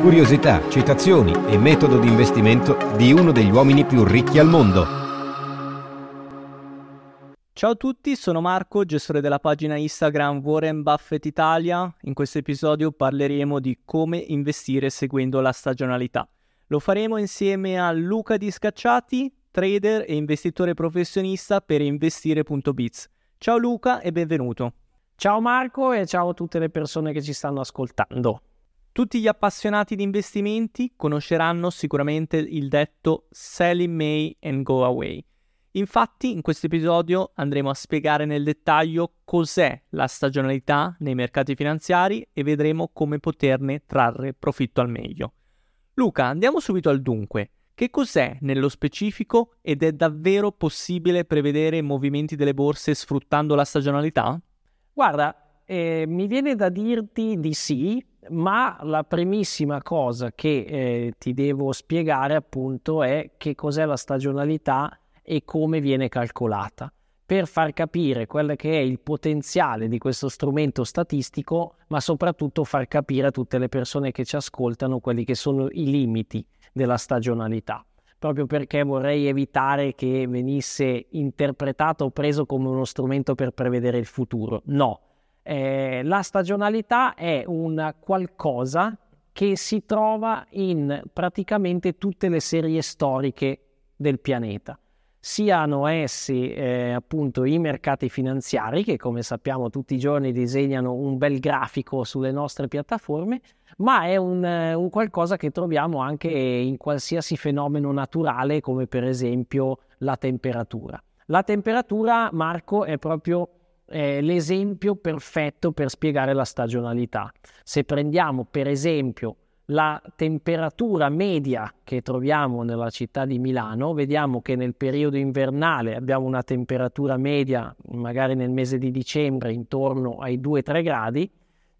Curiosità, citazioni e metodo di investimento di uno degli uomini più ricchi al mondo. Ciao a tutti, sono Marco, gestore della pagina Instagram Warren Buffett Italia. In questo episodio parleremo di come investire seguendo la stagionalità. Lo faremo insieme a Luca Di Scacciati, trader e investitore professionista per investire.biz. Ciao Luca e benvenuto. Ciao Marco e ciao a tutte le persone che ci stanno ascoltando. Tutti gli appassionati di investimenti conosceranno sicuramente il detto Sell in May and Go Away. Infatti, in questo episodio andremo a spiegare nel dettaglio cos'è la stagionalità nei mercati finanziari e vedremo come poterne trarre profitto al meglio. Luca, andiamo subito al dunque. Che cos'è nello specifico ed è davvero possibile prevedere i movimenti delle borse sfruttando la stagionalità? Guarda, eh, mi viene da dirti di sì, ma la primissima cosa che eh, ti devo spiegare appunto è che cos'è la stagionalità e come viene calcolata per far capire quello che è il potenziale di questo strumento statistico, ma soprattutto far capire a tutte le persone che ci ascoltano quelli che sono i limiti della stagionalità proprio perché vorrei evitare che venisse interpretato o preso come uno strumento per prevedere il futuro. No, eh, la stagionalità è un qualcosa che si trova in praticamente tutte le serie storiche del pianeta siano essi eh, appunto i mercati finanziari che come sappiamo tutti i giorni disegnano un bel grafico sulle nostre piattaforme, ma è un, un qualcosa che troviamo anche in qualsiasi fenomeno naturale come per esempio la temperatura. La temperatura, Marco, è proprio eh, l'esempio perfetto per spiegare la stagionalità. Se prendiamo per esempio la temperatura media che troviamo nella città di Milano, vediamo che nel periodo invernale abbiamo una temperatura media, magari nel mese di dicembre, intorno ai 2-3 gradi,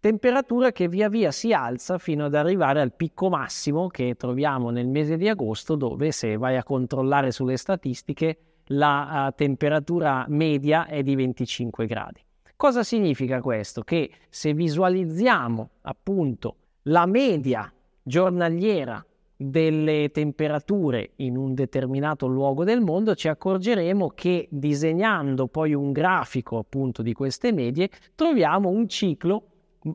temperatura che via via si alza fino ad arrivare al picco massimo che troviamo nel mese di agosto, dove se vai a controllare sulle statistiche la uh, temperatura media è di 25 gradi. Cosa significa questo? Che se visualizziamo appunto la media giornaliera delle temperature in un determinato luogo del mondo, ci accorgeremo che disegnando poi un grafico appunto di queste medie troviamo un ciclo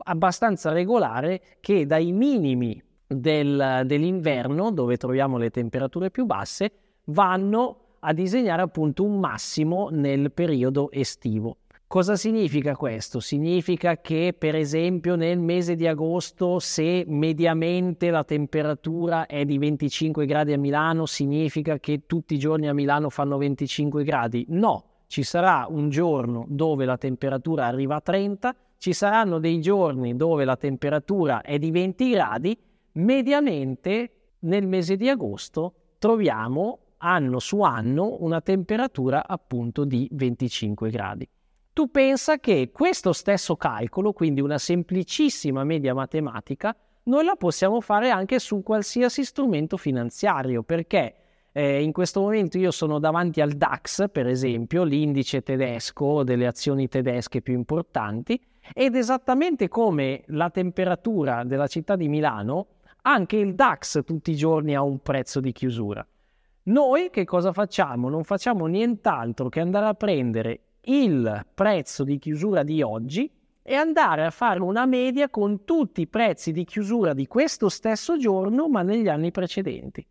abbastanza regolare che dai minimi del, dell'inverno, dove troviamo le temperature più basse, vanno a disegnare appunto un massimo nel periodo estivo. Cosa significa questo? Significa che per esempio nel mese di agosto se mediamente la temperatura è di 25 gradi a Milano significa che tutti i giorni a Milano fanno 25 gradi? No, ci sarà un giorno dove la temperatura arriva a 30, ci saranno dei giorni dove la temperatura è di 20 gradi, mediamente nel mese di agosto troviamo anno su anno una temperatura appunto di 25 gradi. Tu pensa che questo stesso calcolo, quindi una semplicissima media matematica, noi la possiamo fare anche su qualsiasi strumento finanziario, perché eh, in questo momento io sono davanti al DAX, per esempio, l'indice tedesco delle azioni tedesche più importanti, ed esattamente come la temperatura della città di Milano, anche il DAX tutti i giorni ha un prezzo di chiusura. Noi che cosa facciamo? Non facciamo nient'altro che andare a prendere il prezzo di chiusura di oggi e andare a fare una media con tutti i prezzi di chiusura di questo stesso giorno, ma negli anni precedenti.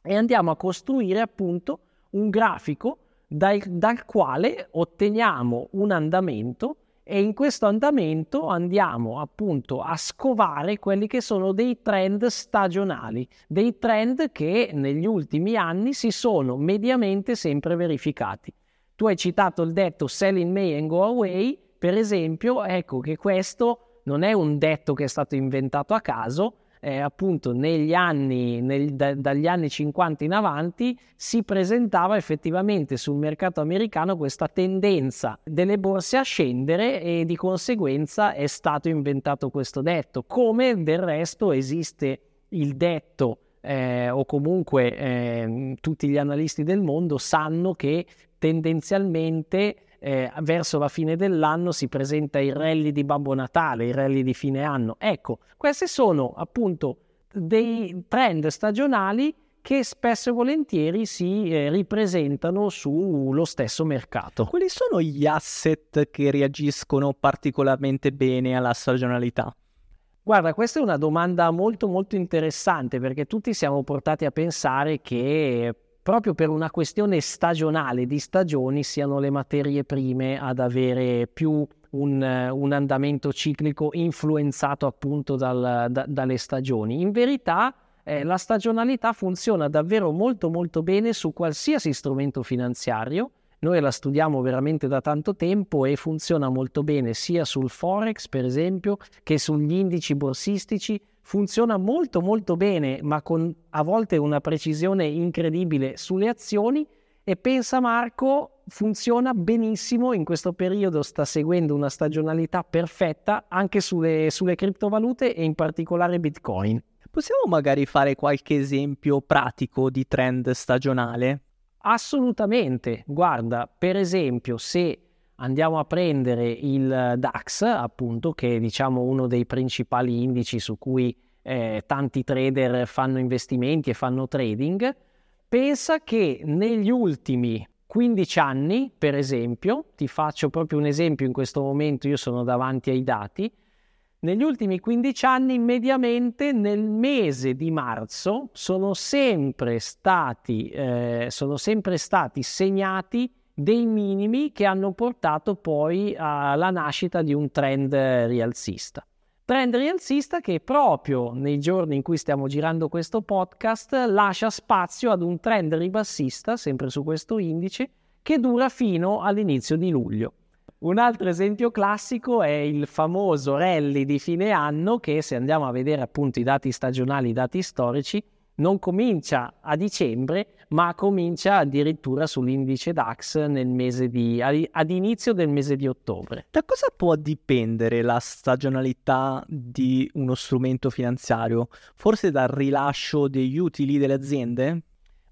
E andiamo a costruire appunto un grafico dal, dal quale otteniamo un andamento e in questo andamento andiamo appunto a scovare quelli che sono dei trend stagionali, dei trend che negli ultimi anni si sono mediamente sempre verificati. Tu hai citato il detto sell in May and go away, per esempio, ecco che questo non è un detto che è stato inventato a caso, eh, appunto negli anni, nel, da, dagli anni 50 in avanti si presentava effettivamente sul mercato americano questa tendenza delle borse a scendere e di conseguenza è stato inventato questo detto, come del resto esiste il detto eh, o comunque eh, tutti gli analisti del mondo sanno che tendenzialmente eh, verso la fine dell'anno si presenta il rally di Babbo Natale, il rally di fine anno. Ecco, questi sono appunto dei trend stagionali che spesso e volentieri si eh, ripresentano sullo stesso mercato. Quali sono gli asset che reagiscono particolarmente bene alla stagionalità? Guarda, questa è una domanda molto molto interessante perché tutti siamo portati a pensare che proprio per una questione stagionale di stagioni siano le materie prime ad avere più un, un andamento ciclico influenzato appunto dal, da, dalle stagioni. In verità eh, la stagionalità funziona davvero molto molto bene su qualsiasi strumento finanziario. Noi la studiamo veramente da tanto tempo e funziona molto bene sia sul forex, per esempio, che sugli indici borsistici, funziona molto molto bene, ma con a volte una precisione incredibile sulle azioni e pensa Marco funziona benissimo in questo periodo, sta seguendo una stagionalità perfetta anche sulle, sulle criptovalute e in particolare Bitcoin. Possiamo magari fare qualche esempio pratico di trend stagionale? Assolutamente, guarda, per esempio se andiamo a prendere il DAX, appunto, che è diciamo uno dei principali indici su cui eh, tanti trader fanno investimenti e fanno trading, pensa che negli ultimi 15 anni, per esempio, ti faccio proprio un esempio in questo momento, io sono davanti ai dati, negli ultimi 15 anni mediamente nel mese di marzo sono sempre stati, eh, sono sempre stati segnati dei minimi che hanno portato poi alla nascita di un trend rialzista. Trend rialzista che proprio nei giorni in cui stiamo girando questo podcast lascia spazio ad un trend ribassista, sempre su questo indice, che dura fino all'inizio di luglio. Un altro esempio classico è il famoso rally di fine anno che se andiamo a vedere appunto i dati stagionali, i dati storici, non comincia a dicembre, ma comincia addirittura sull'indice DAX nel mese di, ad inizio del mese di ottobre. Da cosa può dipendere la stagionalità di uno strumento finanziario? Forse dal rilascio degli utili delle aziende?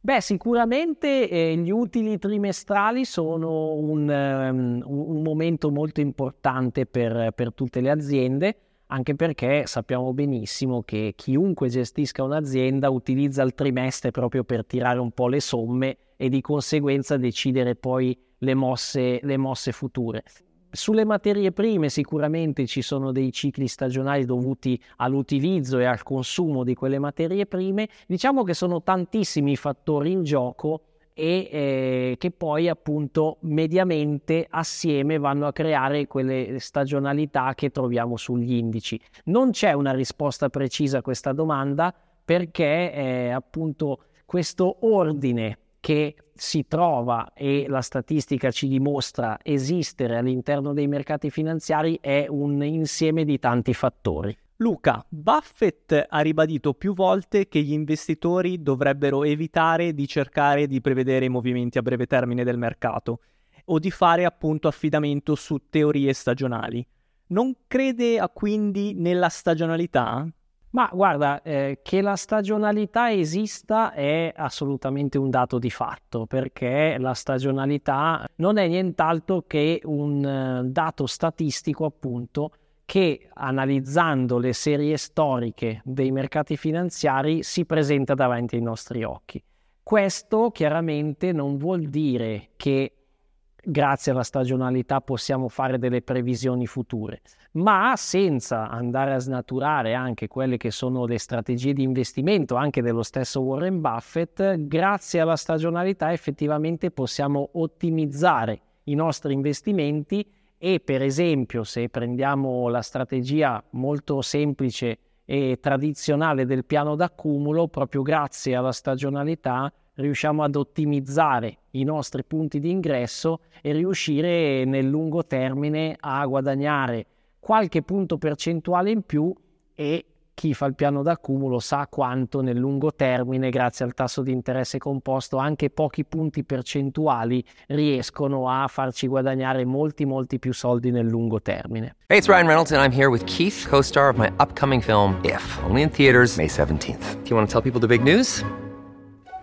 Beh, sicuramente eh, gli utili trimestrali sono un, um, un momento molto importante per, per tutte le aziende anche perché sappiamo benissimo che chiunque gestisca un'azienda utilizza il trimestre proprio per tirare un po' le somme e di conseguenza decidere poi le mosse, le mosse future. Sulle materie prime sicuramente ci sono dei cicli stagionali dovuti all'utilizzo e al consumo di quelle materie prime, diciamo che sono tantissimi i fattori in gioco e eh, che poi appunto mediamente assieme vanno a creare quelle stagionalità che troviamo sugli indici. Non c'è una risposta precisa a questa domanda perché eh, appunto questo ordine che si trova e la statistica ci dimostra esistere all'interno dei mercati finanziari è un insieme di tanti fattori. Luca, Buffett ha ribadito più volte che gli investitori dovrebbero evitare di cercare di prevedere i movimenti a breve termine del mercato o di fare appunto affidamento su teorie stagionali. Non crede quindi nella stagionalità? Ma guarda, eh, che la stagionalità esista è assolutamente un dato di fatto, perché la stagionalità non è nient'altro che un uh, dato statistico, appunto, che analizzando le serie storiche dei mercati finanziari si presenta davanti ai nostri occhi. Questo chiaramente non vuol dire che grazie alla stagionalità possiamo fare delle previsioni future, ma senza andare a snaturare anche quelle che sono le strategie di investimento anche dello stesso Warren Buffett, grazie alla stagionalità effettivamente possiamo ottimizzare i nostri investimenti e per esempio se prendiamo la strategia molto semplice e tradizionale del piano d'accumulo, proprio grazie alla stagionalità riusciamo ad ottimizzare i nostri punti di ingresso e riuscire nel lungo termine a guadagnare qualche punto percentuale in più e chi fa il piano d'accumulo sa quanto nel lungo termine, grazie al tasso di interesse composto, anche pochi punti percentuali riescono a farci guadagnare molti, molti più soldi nel lungo termine. Hey, it's Ryan Reynolds and I'm here with Keith, co-star of my upcoming film If, only in theaters May 17th. Do you want to tell people the big news?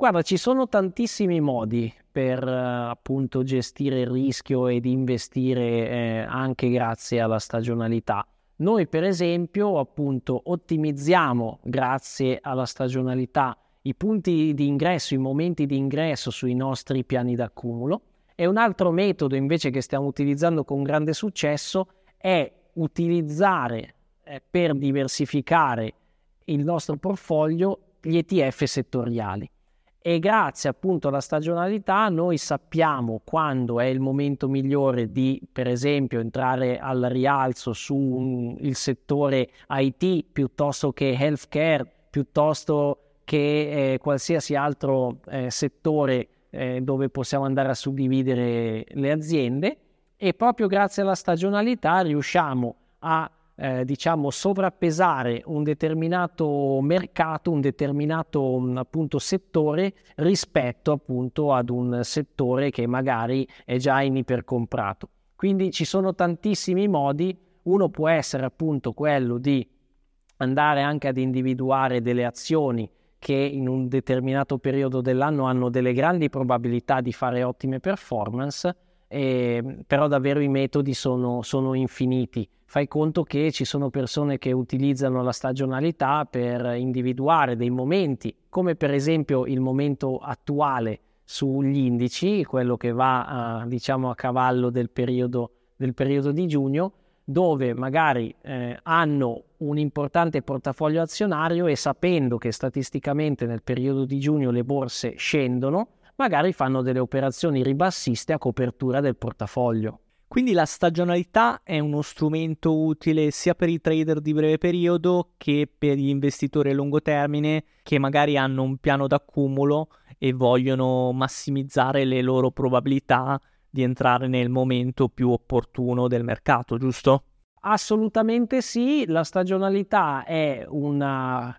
Guarda, ci sono tantissimi modi per appunto gestire il rischio ed investire eh, anche grazie alla stagionalità. Noi per esempio appunto ottimizziamo grazie alla stagionalità i punti di ingresso, i momenti di ingresso sui nostri piani d'accumulo e un altro metodo invece che stiamo utilizzando con grande successo è utilizzare eh, per diversificare il nostro portfolio gli ETF settoriali e grazie appunto alla stagionalità noi sappiamo quando è il momento migliore di per esempio entrare al rialzo sul settore IT piuttosto che healthcare piuttosto che eh, qualsiasi altro eh, settore eh, dove possiamo andare a suddividere le aziende. E proprio grazie alla stagionalità riusciamo a eh, diciamo sovrappesare un determinato mercato, un determinato mm, appunto settore rispetto appunto ad un settore che magari è già in ipercomprato. Quindi ci sono tantissimi modi, uno può essere appunto quello di andare anche ad individuare delle azioni che in un determinato periodo dell'anno hanno delle grandi probabilità di fare ottime performance, eh, però davvero i metodi sono, sono infiniti. Fai conto che ci sono persone che utilizzano la stagionalità per individuare dei momenti, come per esempio il momento attuale sugli indici, quello che va a, diciamo a cavallo del periodo, del periodo di giugno, dove magari eh, hanno un importante portafoglio azionario e sapendo che statisticamente nel periodo di giugno le borse scendono, magari fanno delle operazioni ribassiste a copertura del portafoglio. Quindi la stagionalità è uno strumento utile sia per i trader di breve periodo che per gli investitori a lungo termine che magari hanno un piano d'accumulo e vogliono massimizzare le loro probabilità di entrare nel momento più opportuno del mercato, giusto? Assolutamente sì, la stagionalità è una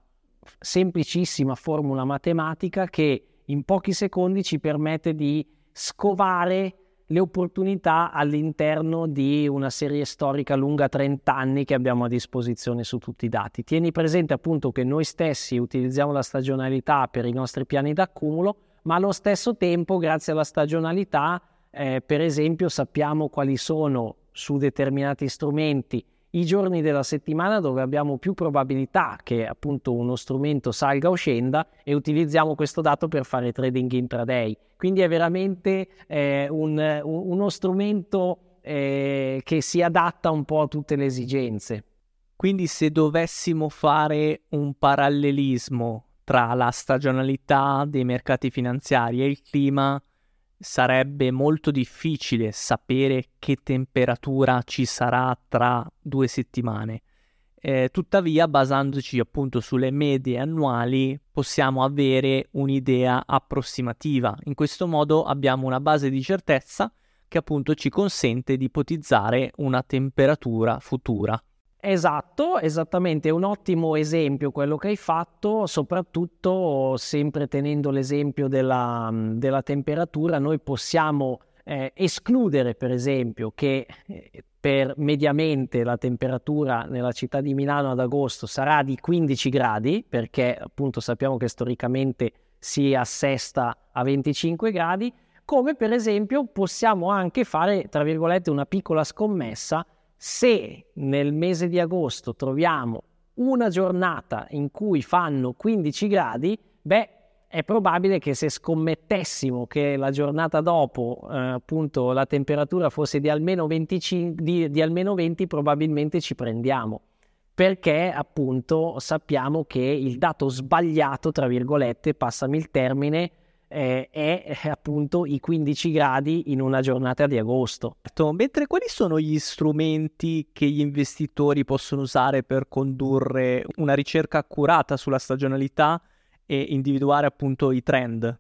semplicissima formula matematica che in pochi secondi ci permette di scovare le opportunità all'interno di una serie storica lunga 30 anni che abbiamo a disposizione su tutti i dati. Tieni presente appunto che noi stessi utilizziamo la stagionalità per i nostri piani d'accumulo, ma allo stesso tempo, grazie alla stagionalità, eh, per esempio, sappiamo quali sono su determinati strumenti i giorni della settimana dove abbiamo più probabilità che appunto uno strumento salga o scenda e utilizziamo questo dato per fare trading intraday. Quindi è veramente eh, un, uno strumento eh, che si adatta un po' a tutte le esigenze. Quindi se dovessimo fare un parallelismo tra la stagionalità dei mercati finanziari e il clima, sarebbe molto difficile sapere che temperatura ci sarà tra due settimane. Eh, tuttavia, basandoci appunto sulle medie annuali, possiamo avere un'idea approssimativa. In questo modo abbiamo una base di certezza che appunto ci consente di ipotizzare una temperatura futura. Esatto, esattamente, è un ottimo esempio quello che hai fatto, soprattutto sempre tenendo l'esempio della, della temperatura, noi possiamo eh, escludere per esempio che eh, per mediamente la temperatura nella città di Milano ad agosto sarà di 15 gradi, perché appunto sappiamo che storicamente si assesta a 25 gradi, come per esempio possiamo anche fare, tra virgolette, una piccola scommessa se nel mese di agosto troviamo una giornata in cui fanno 15 gradi, beh, è probabile che se scommettessimo che la giornata dopo eh, appunto la temperatura fosse di almeno, 25, di, di almeno 20, probabilmente ci prendiamo. perché appunto sappiamo che il dato sbagliato, tra virgolette, passami il termine, eh, è eh, appunto i 15 gradi in una giornata di agosto. Certo, mentre quali sono gli strumenti che gli investitori possono usare per condurre una ricerca accurata sulla stagionalità e individuare appunto i trend?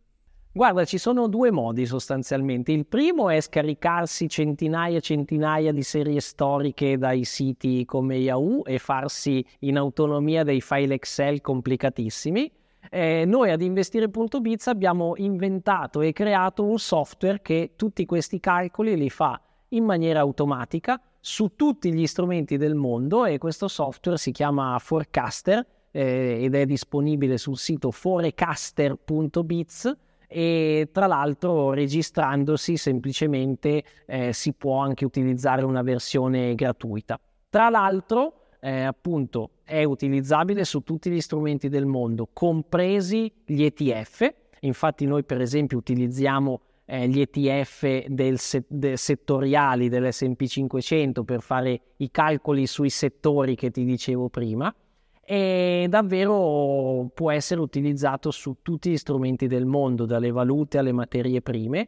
Guarda, ci sono due modi sostanzialmente. Il primo è scaricarsi centinaia e centinaia di serie storiche dai siti come Yahoo e farsi in autonomia dei file Excel complicatissimi. Eh, noi ad investire.biz abbiamo inventato e creato un software che tutti questi calcoli li fa in maniera automatica su tutti gli strumenti del mondo e questo software si chiama Forecaster eh, ed è disponibile sul sito forecaster.biz e tra l'altro registrandosi semplicemente eh, si può anche utilizzare una versione gratuita. Tra l'altro eh, appunto è utilizzabile su tutti gli strumenti del mondo, compresi gli ETF. Infatti noi per esempio utilizziamo eh, gli ETF del se- de- settoriali dell'SP 500 per fare i calcoli sui settori che ti dicevo prima e davvero può essere utilizzato su tutti gli strumenti del mondo, dalle valute alle materie prime.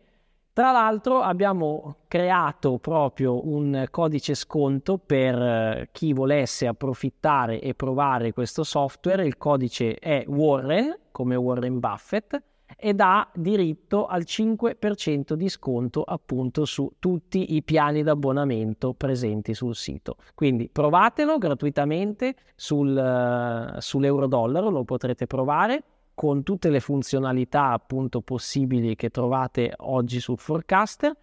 Tra l'altro abbiamo creato proprio un codice sconto per eh, chi volesse approfittare e provare questo software. Il codice è Warren, come Warren Buffett, ed ha diritto al 5% di sconto appunto su tutti i piani d'abbonamento presenti sul sito. Quindi provatelo gratuitamente sul, uh, sull'euro-dollaro, lo potrete provare con tutte le funzionalità appunto possibili che trovate oggi sul Forecaster.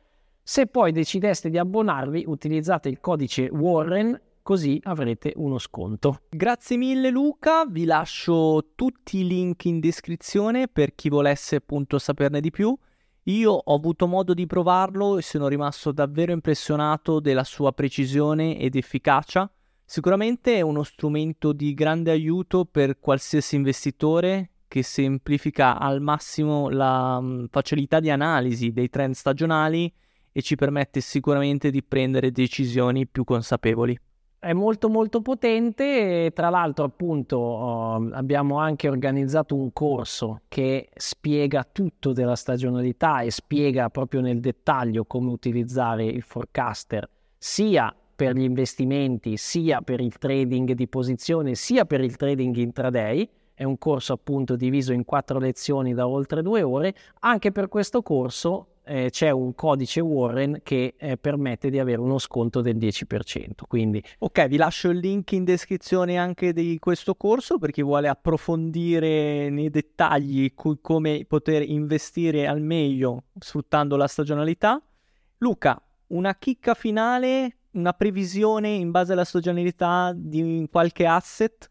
Se poi decideste di abbonarvi, utilizzate il codice Warren così avrete uno sconto. Grazie mille Luca, vi lascio tutti i link in descrizione per chi volesse appunto saperne di più. Io ho avuto modo di provarlo e sono rimasto davvero impressionato della sua precisione ed efficacia. Sicuramente è uno strumento di grande aiuto per qualsiasi investitore che semplifica al massimo la um, facilità di analisi dei trend stagionali e ci permette sicuramente di prendere decisioni più consapevoli. È molto molto potente e tra l'altro appunto uh, abbiamo anche organizzato un corso che spiega tutto della stagionalità e spiega proprio nel dettaglio come utilizzare il forecaster sia per gli investimenti sia per il trading di posizione sia per il trading intraday è un corso appunto diviso in quattro lezioni da oltre due ore anche per questo corso eh, c'è un codice Warren che eh, permette di avere uno sconto del 10%. Quindi... Ok, vi lascio il link in descrizione anche di questo corso per chi vuole approfondire nei dettagli cu- come poter investire al meglio sfruttando la stagionalità. Luca, una chicca finale, una previsione in base alla stagionalità di qualche asset?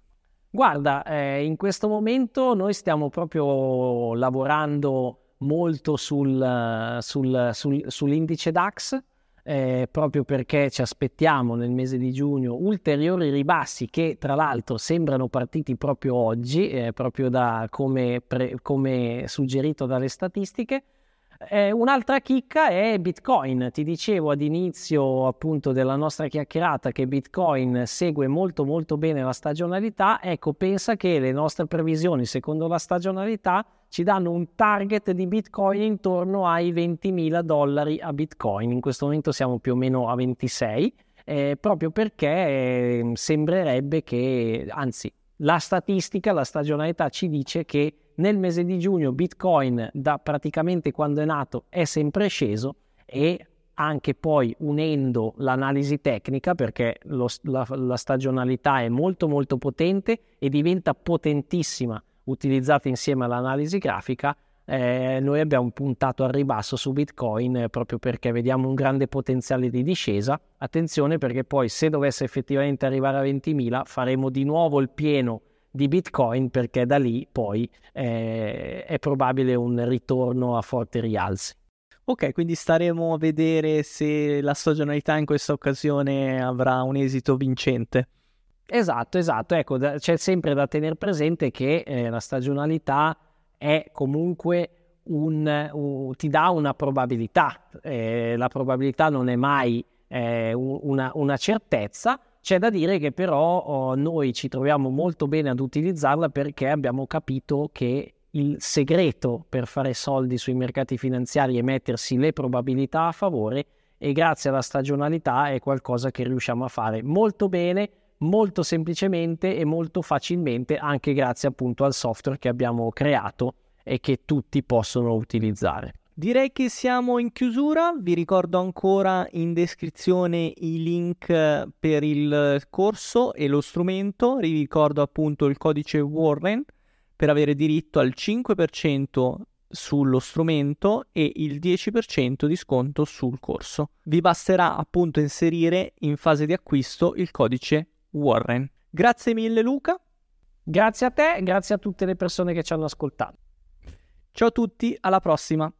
Guarda, eh, in questo momento noi stiamo proprio lavorando molto sul, sul, sul, sull'indice DAX, eh, proprio perché ci aspettiamo nel mese di giugno ulteriori ribassi che tra l'altro sembrano partiti proprio oggi, eh, proprio da come, pre, come suggerito dalle statistiche. Eh, un'altra chicca è Bitcoin. Ti dicevo ad inizio appunto della nostra chiacchierata che Bitcoin segue molto molto bene la stagionalità. Ecco, pensa che le nostre previsioni secondo la stagionalità ci danno un target di Bitcoin intorno ai 20.000 dollari a Bitcoin. In questo momento siamo più o meno a 26, eh, proprio perché eh, sembrerebbe che, anzi, la statistica, la stagionalità ci dice che nel mese di giugno Bitcoin da praticamente quando è nato è sempre sceso e anche poi unendo l'analisi tecnica perché lo, la, la stagionalità è molto molto potente e diventa potentissima utilizzata insieme all'analisi grafica eh, noi abbiamo puntato al ribasso su Bitcoin eh, proprio perché vediamo un grande potenziale di discesa. Attenzione perché poi se dovesse effettivamente arrivare a 20.000 faremo di nuovo il pieno di Bitcoin perché da lì poi eh, è probabile un ritorno a forti rialzi. Ok, quindi staremo a vedere se la stagionalità in questa occasione avrà un esito vincente. Esatto, esatto. Ecco, da, c'è sempre da tenere presente che eh, la stagionalità è comunque un, un, ti dà una probabilità. Eh, la probabilità non è mai eh, una, una certezza, C'è da dire che però oh, noi ci troviamo molto bene ad utilizzarla perché abbiamo capito che il segreto per fare soldi sui mercati finanziari è mettersi le probabilità a favore e grazie alla stagionalità è qualcosa che riusciamo a fare molto bene, molto semplicemente e molto facilmente anche grazie appunto al software che abbiamo creato e che tutti possono utilizzare. Direi che siamo in chiusura, vi ricordo ancora in descrizione i link per il corso e lo strumento, vi ricordo appunto il codice Warren per avere diritto al 5% sullo strumento e il 10% di sconto sul corso. Vi basterà appunto inserire in fase di acquisto il codice Warren. Grazie mille Luca. Grazie a te, grazie a tutte le persone che ci hanno ascoltato. Ciao a tutti, alla prossima.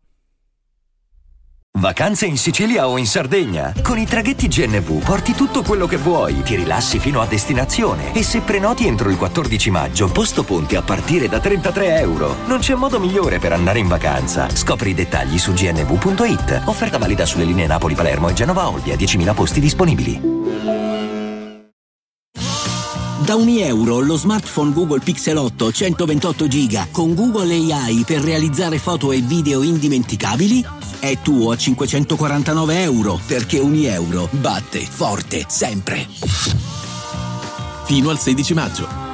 Vacanze in Sicilia o in Sardegna? Con i traghetti GNV porti tutto quello che vuoi, ti rilassi fino a destinazione e se prenoti entro il 14 maggio, posto ponti a partire da 33 euro. Non c'è modo migliore per andare in vacanza. Scopri i dettagli su gnv.it. Offerta valida sulle linee Napoli-Palermo e Genova-Olbia, 10.000 posti disponibili. Da ogni euro lo smartphone Google Pixel 8 128 GB con Google AI per realizzare foto e video indimenticabili è tuo a 549 euro perché ogni euro batte forte sempre. Fino al 16 maggio.